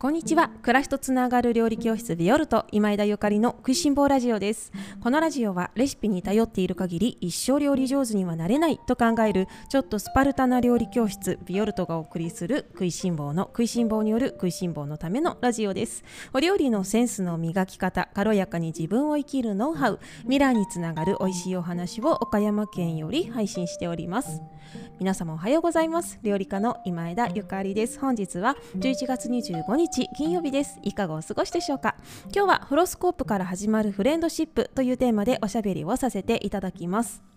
こんにちは。暮らしとつながる料理教室ビオルト今枝ゆかりの食いしん坊ラジオです。このラジオはレシピに頼っている限り一生料理上手にはなれないと考えるちょっとスパルタな料理教室ビオルトがお送りする食いしん坊の食いしん坊による食いしん坊のためのラジオです。お料理のセンスの磨き方軽やかに自分を生きるノウハウ未来につながる美味しいお話を岡山県より配信しております。皆様おはようございます。料理家の今枝ゆかりです。本日は11月25日金曜日です。いかがお過ごしでしょうか？今日はフロスコープから始まるフレンドシップというテーマでおしゃべりをさせていただきます。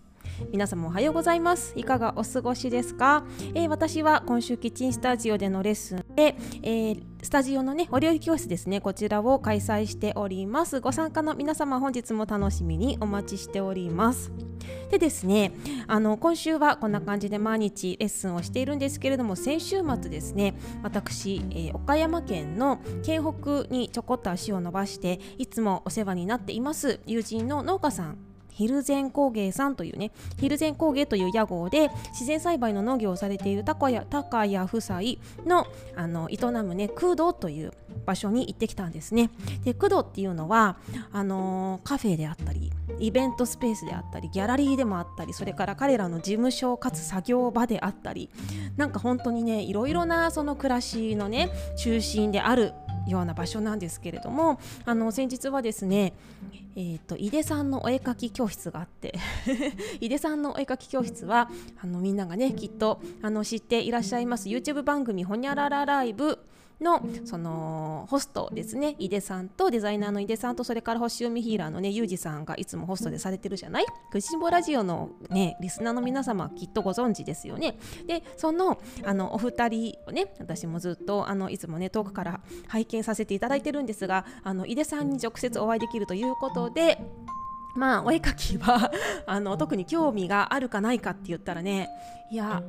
皆様おはようございます。いかがお過ごしですか、えー、私は今週キッチンスタジオでのレッスンで、えー、スタジオのねお料理教室ですね。こちらを開催しております。ご参加の皆様本日も楽しみにお待ちしております。でですねあの今週はこんな感じで毎日レッスンをしているんですけれども先週末ですね私、えー、岡山県の県北にちょこっと足を伸ばしていつもお世話になっています友人の農家さんヒルゼン工芸さんというねヒルゼン工芸という屋号で自然栽培の農業をされている高谷夫妻のあの営むね空洞という場所に行ってきたんですね。で空洞っていうのはあの、カフェであったりイベントスペースであったりギャラリーでもあったりそれから彼らの事務所かつ作業場であったりなんか本当にねいろいろなその暮らしのね中心であるような場所なんですけれどもあの先日はですねえーと、井出さんのお絵かき教室があって 井出さんのお絵かき教室はあのみんながねきっとあの知っていらっしゃいます YouTube 番組「ほにゃららライブ」のそのホストですね。井出さんとデザイナーの井出さんとそれから星読みヒーラーのねユージさんがいつもホストでされてるじゃない？くしんぼラジオのねリスナーの皆様きっとご存知ですよね。でそのあのお二人をね私もずっとあのいつもね遠くから拝見させていただいてるんですがあの井出さんに直接お会いできるということでまあお絵かきはあの特に興味があるかないかって言ったらねいや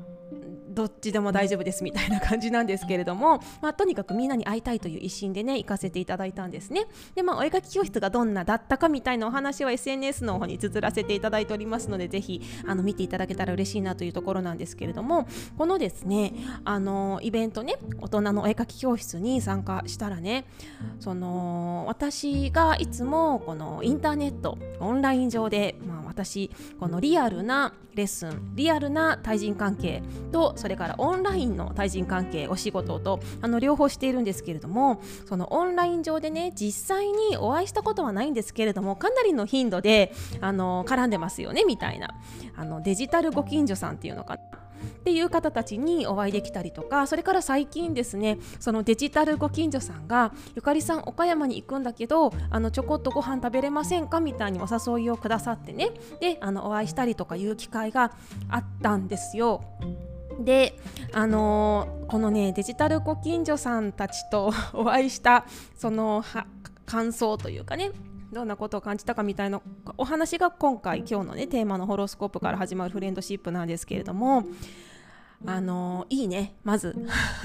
どっちでも大丈夫ですみたいな感じなんですけれども、まあ、とにかくみんなに会いたいという一心でね行かせていただいたんですね。でまあお絵かき教室がどんなだったかみたいなお話は SNS の方に綴らせていただいておりますのでぜひあの見ていただけたら嬉しいなというところなんですけれどもこのですねあのイベントね大人のお絵かき教室に参加したらねその私がいつもこのインターネットオンライン上で、まあ、私このリアルなレッスンリアルな対人関係とそれからオンラインの対人関係お仕事とあの両方しているんですけれどもそのオンライン上でね実際にお会いしたことはないんですけれどもかなりの頻度であの絡んでますよねみたいな。あのデジタルご近所さんっていうのかな。っていう方たちにお会いできたりとかそれから最近ですねそのデジタルご近所さんがゆかりさん岡山に行くんだけどあのちょこっとご飯食べれませんかみたいにお誘いをくださってねであのお会いしたりとかいう機会があったんですよ。であのー、このねデジタルご近所さんたちとお会いしたその感想というかねどんなことを感じたかみたいなお話が今回今日のねテーマのホロスコープから始まるフレンドシップなんですけれどもあのいいね。まず。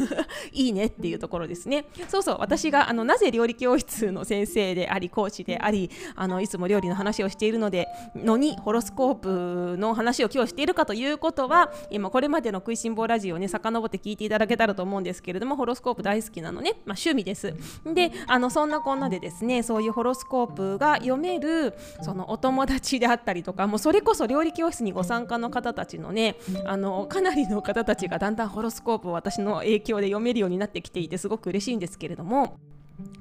いいね。っていうところですね。そうそう。私があのなぜ料理教室の先生であり講師でありあのいつも料理の話をしているのでのにホロスコープの話を今日しているかということは今これまでの食いしん坊ラジオをね遡って聞いていただけたらと思うんですけれどもホロスコープ大好きなのね、まあ、趣味です。であのそんなこんなでですねそういうホロスコープが読めるそのお友達であったりとかもうそれこそ料理教室にご参加の方たちのねあのかなりの方たちたちがだんだんホロスコープを私の影響で読めるようになってきていてすごく嬉しいんですけれども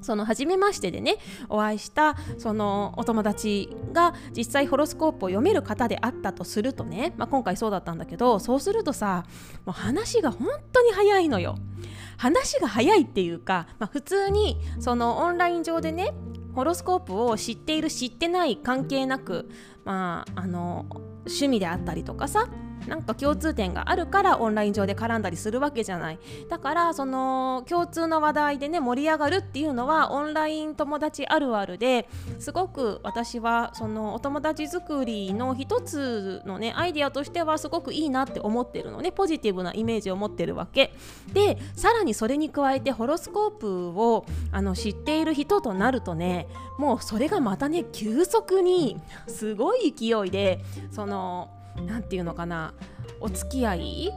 その初めましてでねお会いしたそのお友達が実際ホロスコープを読める方であったとするとね、まあ、今回そうだったんだけどそうするとさもう話が本当に早いのよ。話が早いっていうか、まあ、普通にそのオンライン上でねホロスコープを知っている知ってない関係なく、まあ、あの趣味であったりとかさなんか共通点があるからオンライン上で絡んだりするわけじゃない。だからその共通の話題でね盛り上がるっていうのはオンライン友達あるあるですごく私はそのお友達作りの一つのねアイデアとしてはすごくいいなって思ってるのね。ポジティブなイメージを持ってるわけ。でさらにそれに加えてホロスコープをあの知っている人となるとねもうそれがまたね急速にすごい勢いでその何て言うのかなお付き合い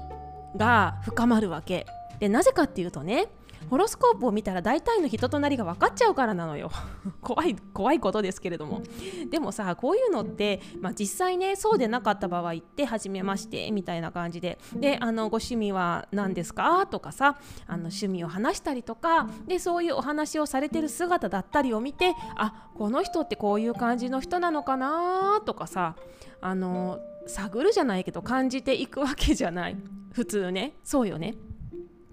が深まるわけ。でなぜかっていうとねホロスコープを見たら大体の人となりが分かっちゃうからなのよ。怖い怖いことですけれども。でもさこういうのって、まあ、実際ねそうでなかった場合って初めましてみたいな感じで。であのご趣味は何ですか？とかさあの趣味を話したりとかでそういうお話をされてる姿だったりを見てあこの人ってこういう感じの人なのかな？とかさあの探るじゃないけど感じていくわけじゃない。普通ね。そうよね。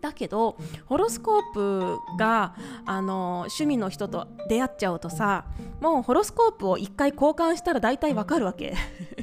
だけどホロスコープがあの趣味の人と出会っちゃうとさもうホロスコープを1回交換したら大体わかるわけ。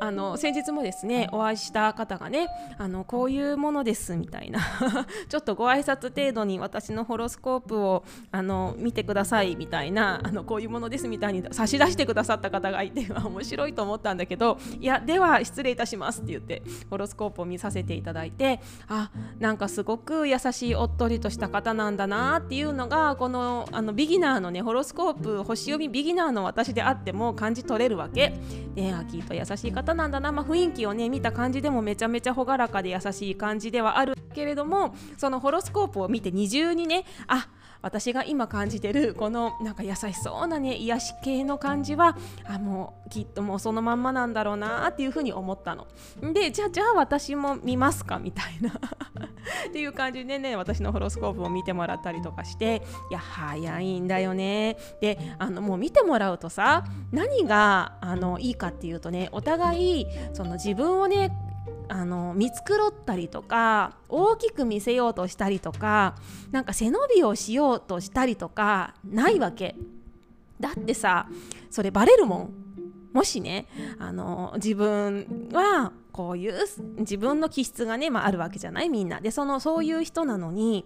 あの先日もですねお会いした方がねあのこういうものですみたいな。ちょっとご挨拶程度に私のホロスコープをあの見てくださいみたいなあのこういうものですみたいに差し出してくださった方がいて 面白いと思ったんだけどいやでは失礼いたしますって言ってホロスコープを見させていただいてあなんかすごく優しいおっとりとした方なんだなっていうのがこのあのビギナーのねホロスコープ星読みビギナーの私であっても感じ取れるわけ。であきっと優ししい方なんだな、まあ、雰囲気をね見た感じでもめちゃめちゃ朗らかで優しい感じではあるけれどもそのホロスコープを見て二重にねあ私が今感じてるこのなんか優しそうなね癒し系の感じはあもうきっともうそのまんまなんだろうなっていうふうに思ったの。でじゃあじゃあ私も見ますかみたいな っていう感じでね私のホロスコープを見てもらったりとかしていや早いんだよねであのもう見てもらうとさ何があのいいかっていうとねお互いその自分をねあの見繕ったりとか大きく見せようとしたりとかなんか背伸びをしようとしたりとかないわけ。だってさそれバレるもん。もしねあの自分はこういう自分の気質がね、まあ、あるわけじゃないみんな。でそのそういう人なのに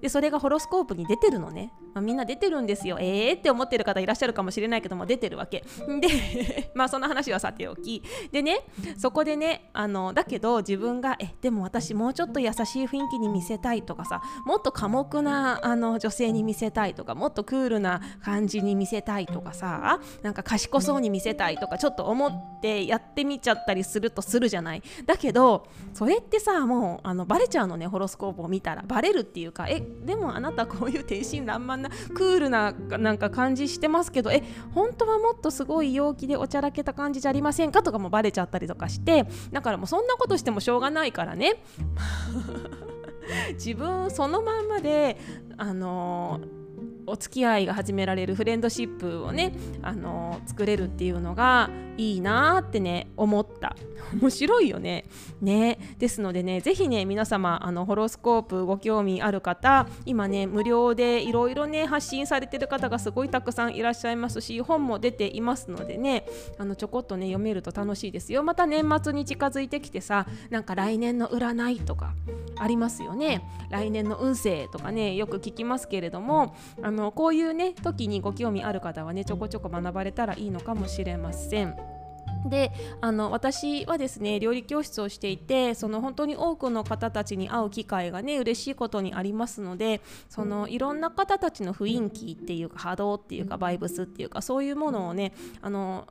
でそれがホロスコープに出てるのね、まあ、みんな出てるんですよ。えー？って思ってる方いらっしゃるかもしれないけども出てるわけ。で まあその話はさておき。でねそこでねあのだけど自分がえでも私もうちょっと優しい雰囲気に見せたいとかさもっと寡黙なあの女性に見せたいとかもっとクールな感じに見せたいとかさなんか賢そうに見せたいとかちょっと思ってやってみちゃったりするとするじゃない。だけどそれってさもうあのバレちゃうのねホロスコープを見たら。バレるっていうかえでもあなたこういう天真爛漫なクールななんか感じしてますけどえ本当はもっとすごい陽気でおちゃらけた感じじゃありませんか？とかもバレちゃったりとかしてだからもうそんなことしてもしょうがないからね。自分そのまんまであのーお付き合いが始められるフレンドシップをね、あの、作れるっていうのがいいなってね思った。面白いよね。ね。ですのでねぜひね皆様あのホロスコープご興味ある方今ね無料でいろいろね発信されてる方がすごいたくさんいらっしゃいますし本も出ていますのでねあのちょこっとね読めると楽しいですよ。また年末に近づいてきてさなんか来年の占いとかありますよね。来年の運勢とかねよく聞きますけれどもあのこういうね時にご興味ある方はねちょこちょこ学ばれたらいいのかもしれません。であの私はですね料理教室をしていてその本当に多くの方たちに会う機会がね嬉しいことにありますのでそのいろんな方たちの雰囲気っていうか波動っていうかバイブスっていうかそういうものをねあの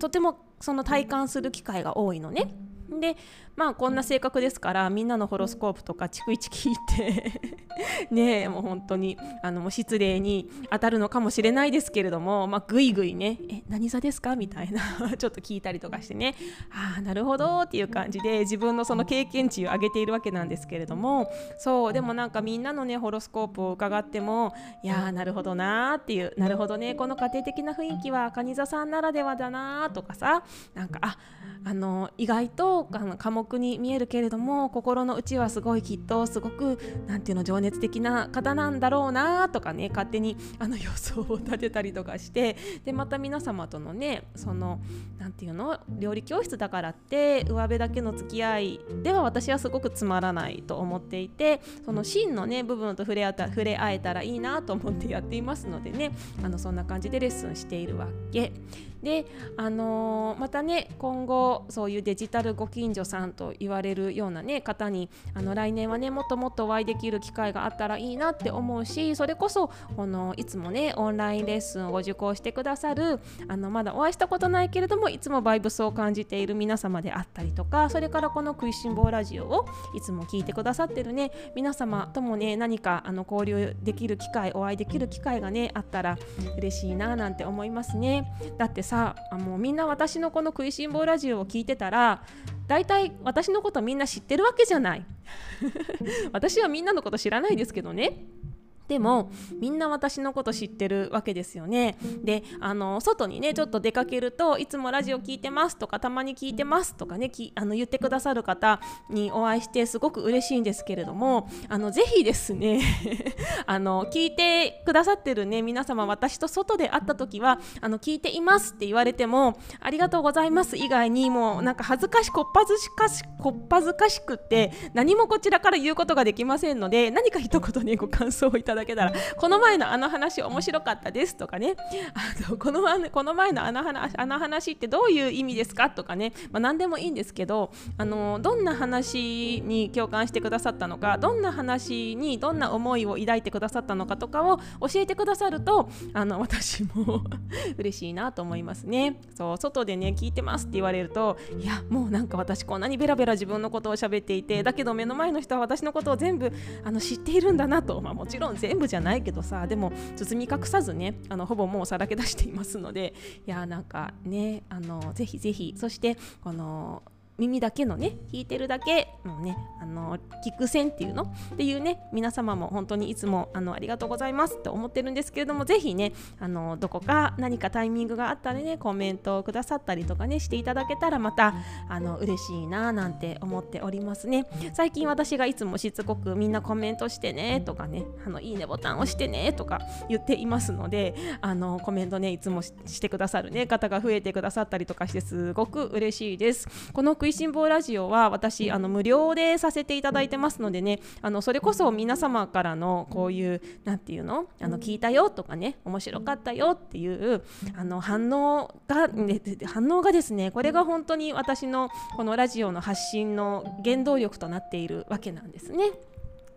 とてもその体感する機会が多いのね。でまあこんな性格ですからみんなのホロスコープとか逐一聞いて ねえもう本当にあのもう失礼に当たるのかもしれないですけれどもまあぐいぐいね「え何座ですか?」みたいな ちょっと聞いたりとかしてねああなるほどっていう感じで自分のその経験値を上げているわけなんですけれどもそうでもなんかみんなのねホロスコープを伺ってもいやなるほどなっていうなるほどねこの家庭的な雰囲気は蟹座さんならではだなとかさなんかああの意外とあの科目に見えるけれども心の内はすごいきっとすごくなんていうの情熱的な方なんだろうなとかね勝手にあの予想を立てたりとかしてでまた皆様とのねそのなんていうの料理教室だからって上辺だけの付き合いでは私はすごくつまらないと思っていてその真のね部分と触れ合った触れ合えたらいいなと思ってやっていますのでねあのそんな感じでレッスンしているわけ。で、あのー、またね今後そういうデジタルご近所さんと言われるような、ね、方にあの来年はねもっともっとお会いできる機会があったらいいなって思うしそれこそこのいつもねオンラインレッスンをご受講してくださるあのまだお会いしたことないけれどもいつもバイブスを感じている皆様であったりとかそれからこの食いしん坊ラジオをいつも聞いてくださってるね皆様ともね何かあの交流できる機会お会いできる機会がねあったら嬉しいななんて思いますね。だってさあもうみんな私のこの食いしん坊ラジオを聞いてたら大体私のことみんな知ってるわけじゃない。私はみんなのこと知らないですけどね。でもみんな私のこと知ってるわけですよね。であの外にねちょっと出かけるといつもラジオ聞いてますとかたまに聞いてますとかねきあの言ってくださる方にお会いしてすごく嬉しいんですけれどもあのぜひですね あの聞いてくださってるね皆様私と外で会った時はあの聞いていますって言われてもありがとうございます以外にもなんか恥ずかしこっぱずかしこっぱずかしくって何もこちらから言うことができませんので何か一言ねご感想をいただだけたらこの前のあの話面白かったですとかね。あのこのこの前のあの話あの話ってどういう意味ですかとかね、まあ、何でもいいんですけどあのどんな話に共感してくださったのかどんな話にどんな思いを抱いてくださったのかとかを教えてくださるとあの私も 嬉しいなと思いますね。そう外でね聞いてますって言われるといやもうなんか私こんなにベラベラ自分のことを喋っていてだけど目の前の人は私のことを全部あの知っているんだなと、まあ、もちろん全部じゃないけどさでも包み隠さずねあのほぼもうさらけ出していますのでいやなんかねあのぜひぜひそしてこの耳だけのね弾いてるだけのねあの聞く線っていうの？っていうね皆様も本当にいつもあのありがとうございますって思ってるんですけれどもぜひねあのどこか何かタイミングがあったらねコメントをくださったりとかねしていただけたらまたあの嬉しいななんて思っておりますね。最近私がいつもしつこくみんなコメントしてねとかねあのいいねボタン押してねとか言っていますのであのコメントねいつもしてくださるね方が増えてくださったりとかしてすごく嬉しいです。この食いしん坊ラジオは私あの無料でさせていただいてますのでねあのそれこそ皆様からのこういう何て言うの？あの聞いたよとかね面白かったよっていうあの反応が、ね、反応がですねこれが本当に私のこのラジオの発信の原動力となっているわけなんですね。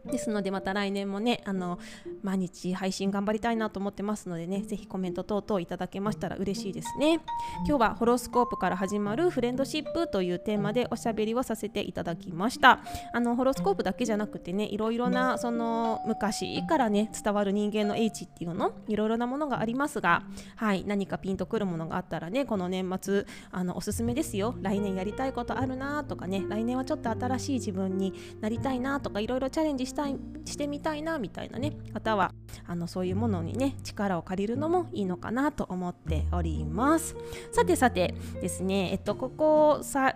ですのでまた来年もねあの毎日配信頑張りたいなと思ってますのでねぜひコメント等々いただけましたら嬉しいですね。今日はホロスコープから始まるフレンドシップというテーマでおしゃべりをさせていただきました。あのホロスコープだけじゃなくてねいろいろなその昔からね伝わる人間の英知っていうのいろいろなものがありますがはい何かピンとくるものがあったらねこの年末あのおすすめですよ。来年やりたいことあるなとかね来年はちょっと新しい自分になりたいなとかいろいろチャレンジしたたいしてみたいなみたいなね。方はあのそういうものにね力を借りるのもいいのかなと思っております。さてさてですねえっとここ最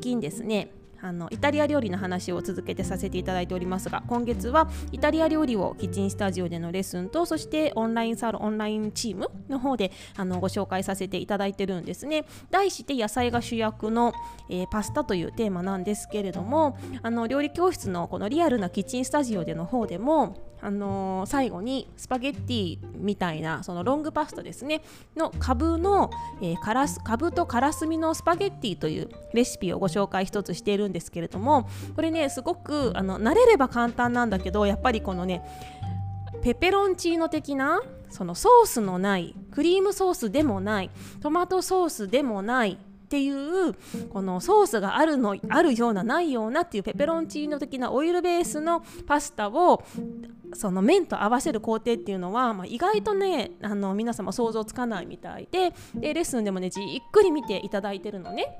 近ですね。あのイタリア料理の話を続けてさせていただいておりますが今月はイタリア料理をキッチンスタジオでのレッスンとそしてオンラインサロンオンラインチームの方であのご紹介させていただいてるんですね。題して野菜が主役の、えー、パスタというテーマなんですけれどもあの料理教室のこのリアルなキッチンスタジオでの方でもあのー、最後にスパゲッティみたいなそのロングパスタですねのカブの、えー、からすカブとからすみのスパゲッティというレシピをご紹介一つしているんですですけれどもこれねすごくあの慣れれば簡単なんだけどやっぱりこのねペペロンチーノ的なそのソースのないクリームソースでもないトマトソースでもないっていうこのソースがあるのあるようなないようなっていうペペロンチーノ的なオイルベースのパスタをその麺と合わせる工程っていうのは、まあ、意外とねあの皆様想像つかないみたいででレッスンでもねじっくり見ていただいてるのね。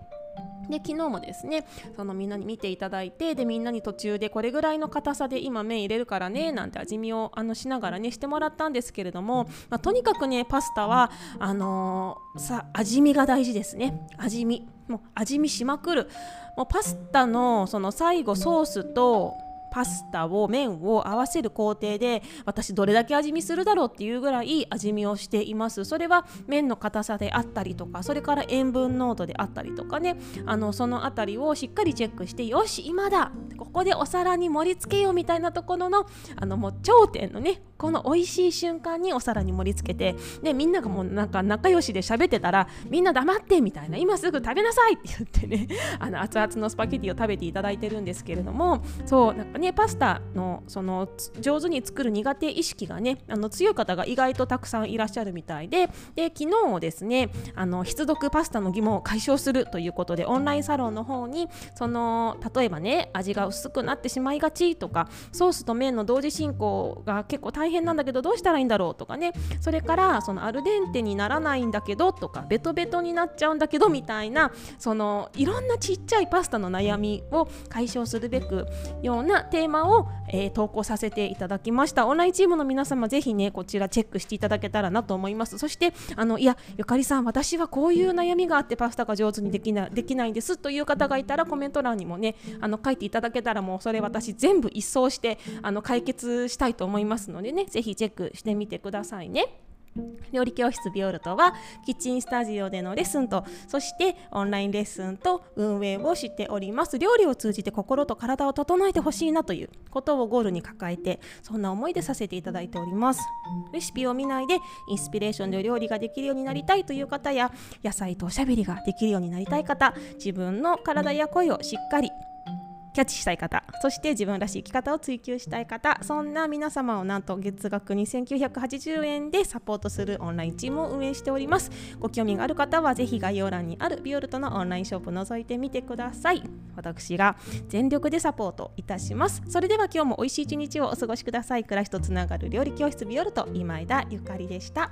で昨日もですねそのみんなに見ていただいてでみんなに途中でこれぐらいの硬さで今麺入れるからねなんて味見をあのしながらねしてもらったんですけれども、まあ、とにかくねパスタはあのー、さ味見が大事ですね。味見。もう味見しまくる。もうパスタのその最後ソースとパスタを麺を合わせる工程で私どれだけ味見するだろうっていうぐらい味見をしています。それは麺の硬さであったりとかそれから塩分濃度であったりとかね。あのその辺りをしっかりチェックしてよし今だここでお皿に盛り付けようみたいなところのあのもう頂点のねこの美味しい瞬間にお皿に盛り付けてでみんながもうなんか仲良しで喋ってたらみんな黙ってみたいな今すぐ食べなさいって言ってねあの熱々のスパゲティを食べていただいてるんですけれどもそうなんかねパスタのその上手に作る苦手意識がねあの強い方が意外とたくさんいらっしゃるみたいでで昨日ですねあの必読パスタの疑問を解消するということでオンラインサロンの方にその例えばね味が薄くなってしまいがちとかソースと麺の同時進行が結構大変なんだけどどうしたらいいんだろうとかねそれからそのアルデンテにならないんだけどとかベトベトになっちゃうんだけどみたいなそのいろんなちっちゃいパスタの悩みを解消するべくようなテーマを、えー、投稿させていただきましたオンラインチームの皆様ぜひねこちらチェックしていただけたらなと思いますそしてあのいやゆかりさん私はこういう悩みがあってパスタが上手にできなできないんですという方がいたらコメント欄にもねあの書いていただけたらもうそれ私全部一掃してあの解決したいと思いますのでねぜひチェックしてみてくださいね。料理教室ビオルトはキッチンスタジオでのレッスンとそしてオンラインレッスンと運営をしております。料理を通じて心と体を整えてほしいなということをゴールに抱えてそんな思いでさせていただいております。レシピを見ないでインスピレーションで料理ができるようになりたいという方や野菜とおしゃべりができるようになりたい方自分の体や声をしっかりキャッチしたい方そして自分らしい生き方を追求したい方そんな皆様をなんと月額2980円でサポートするオンラインチームを運営しております。ご興味がある方はぜひ概要欄にあるビオルトのオンラインショップ覗いてみてください。私が全力でサポートいたします。それでは今日も美味しい一日をお過ごしください。暮らしとつながる料理教室ビオルト今枝ゆかりでした。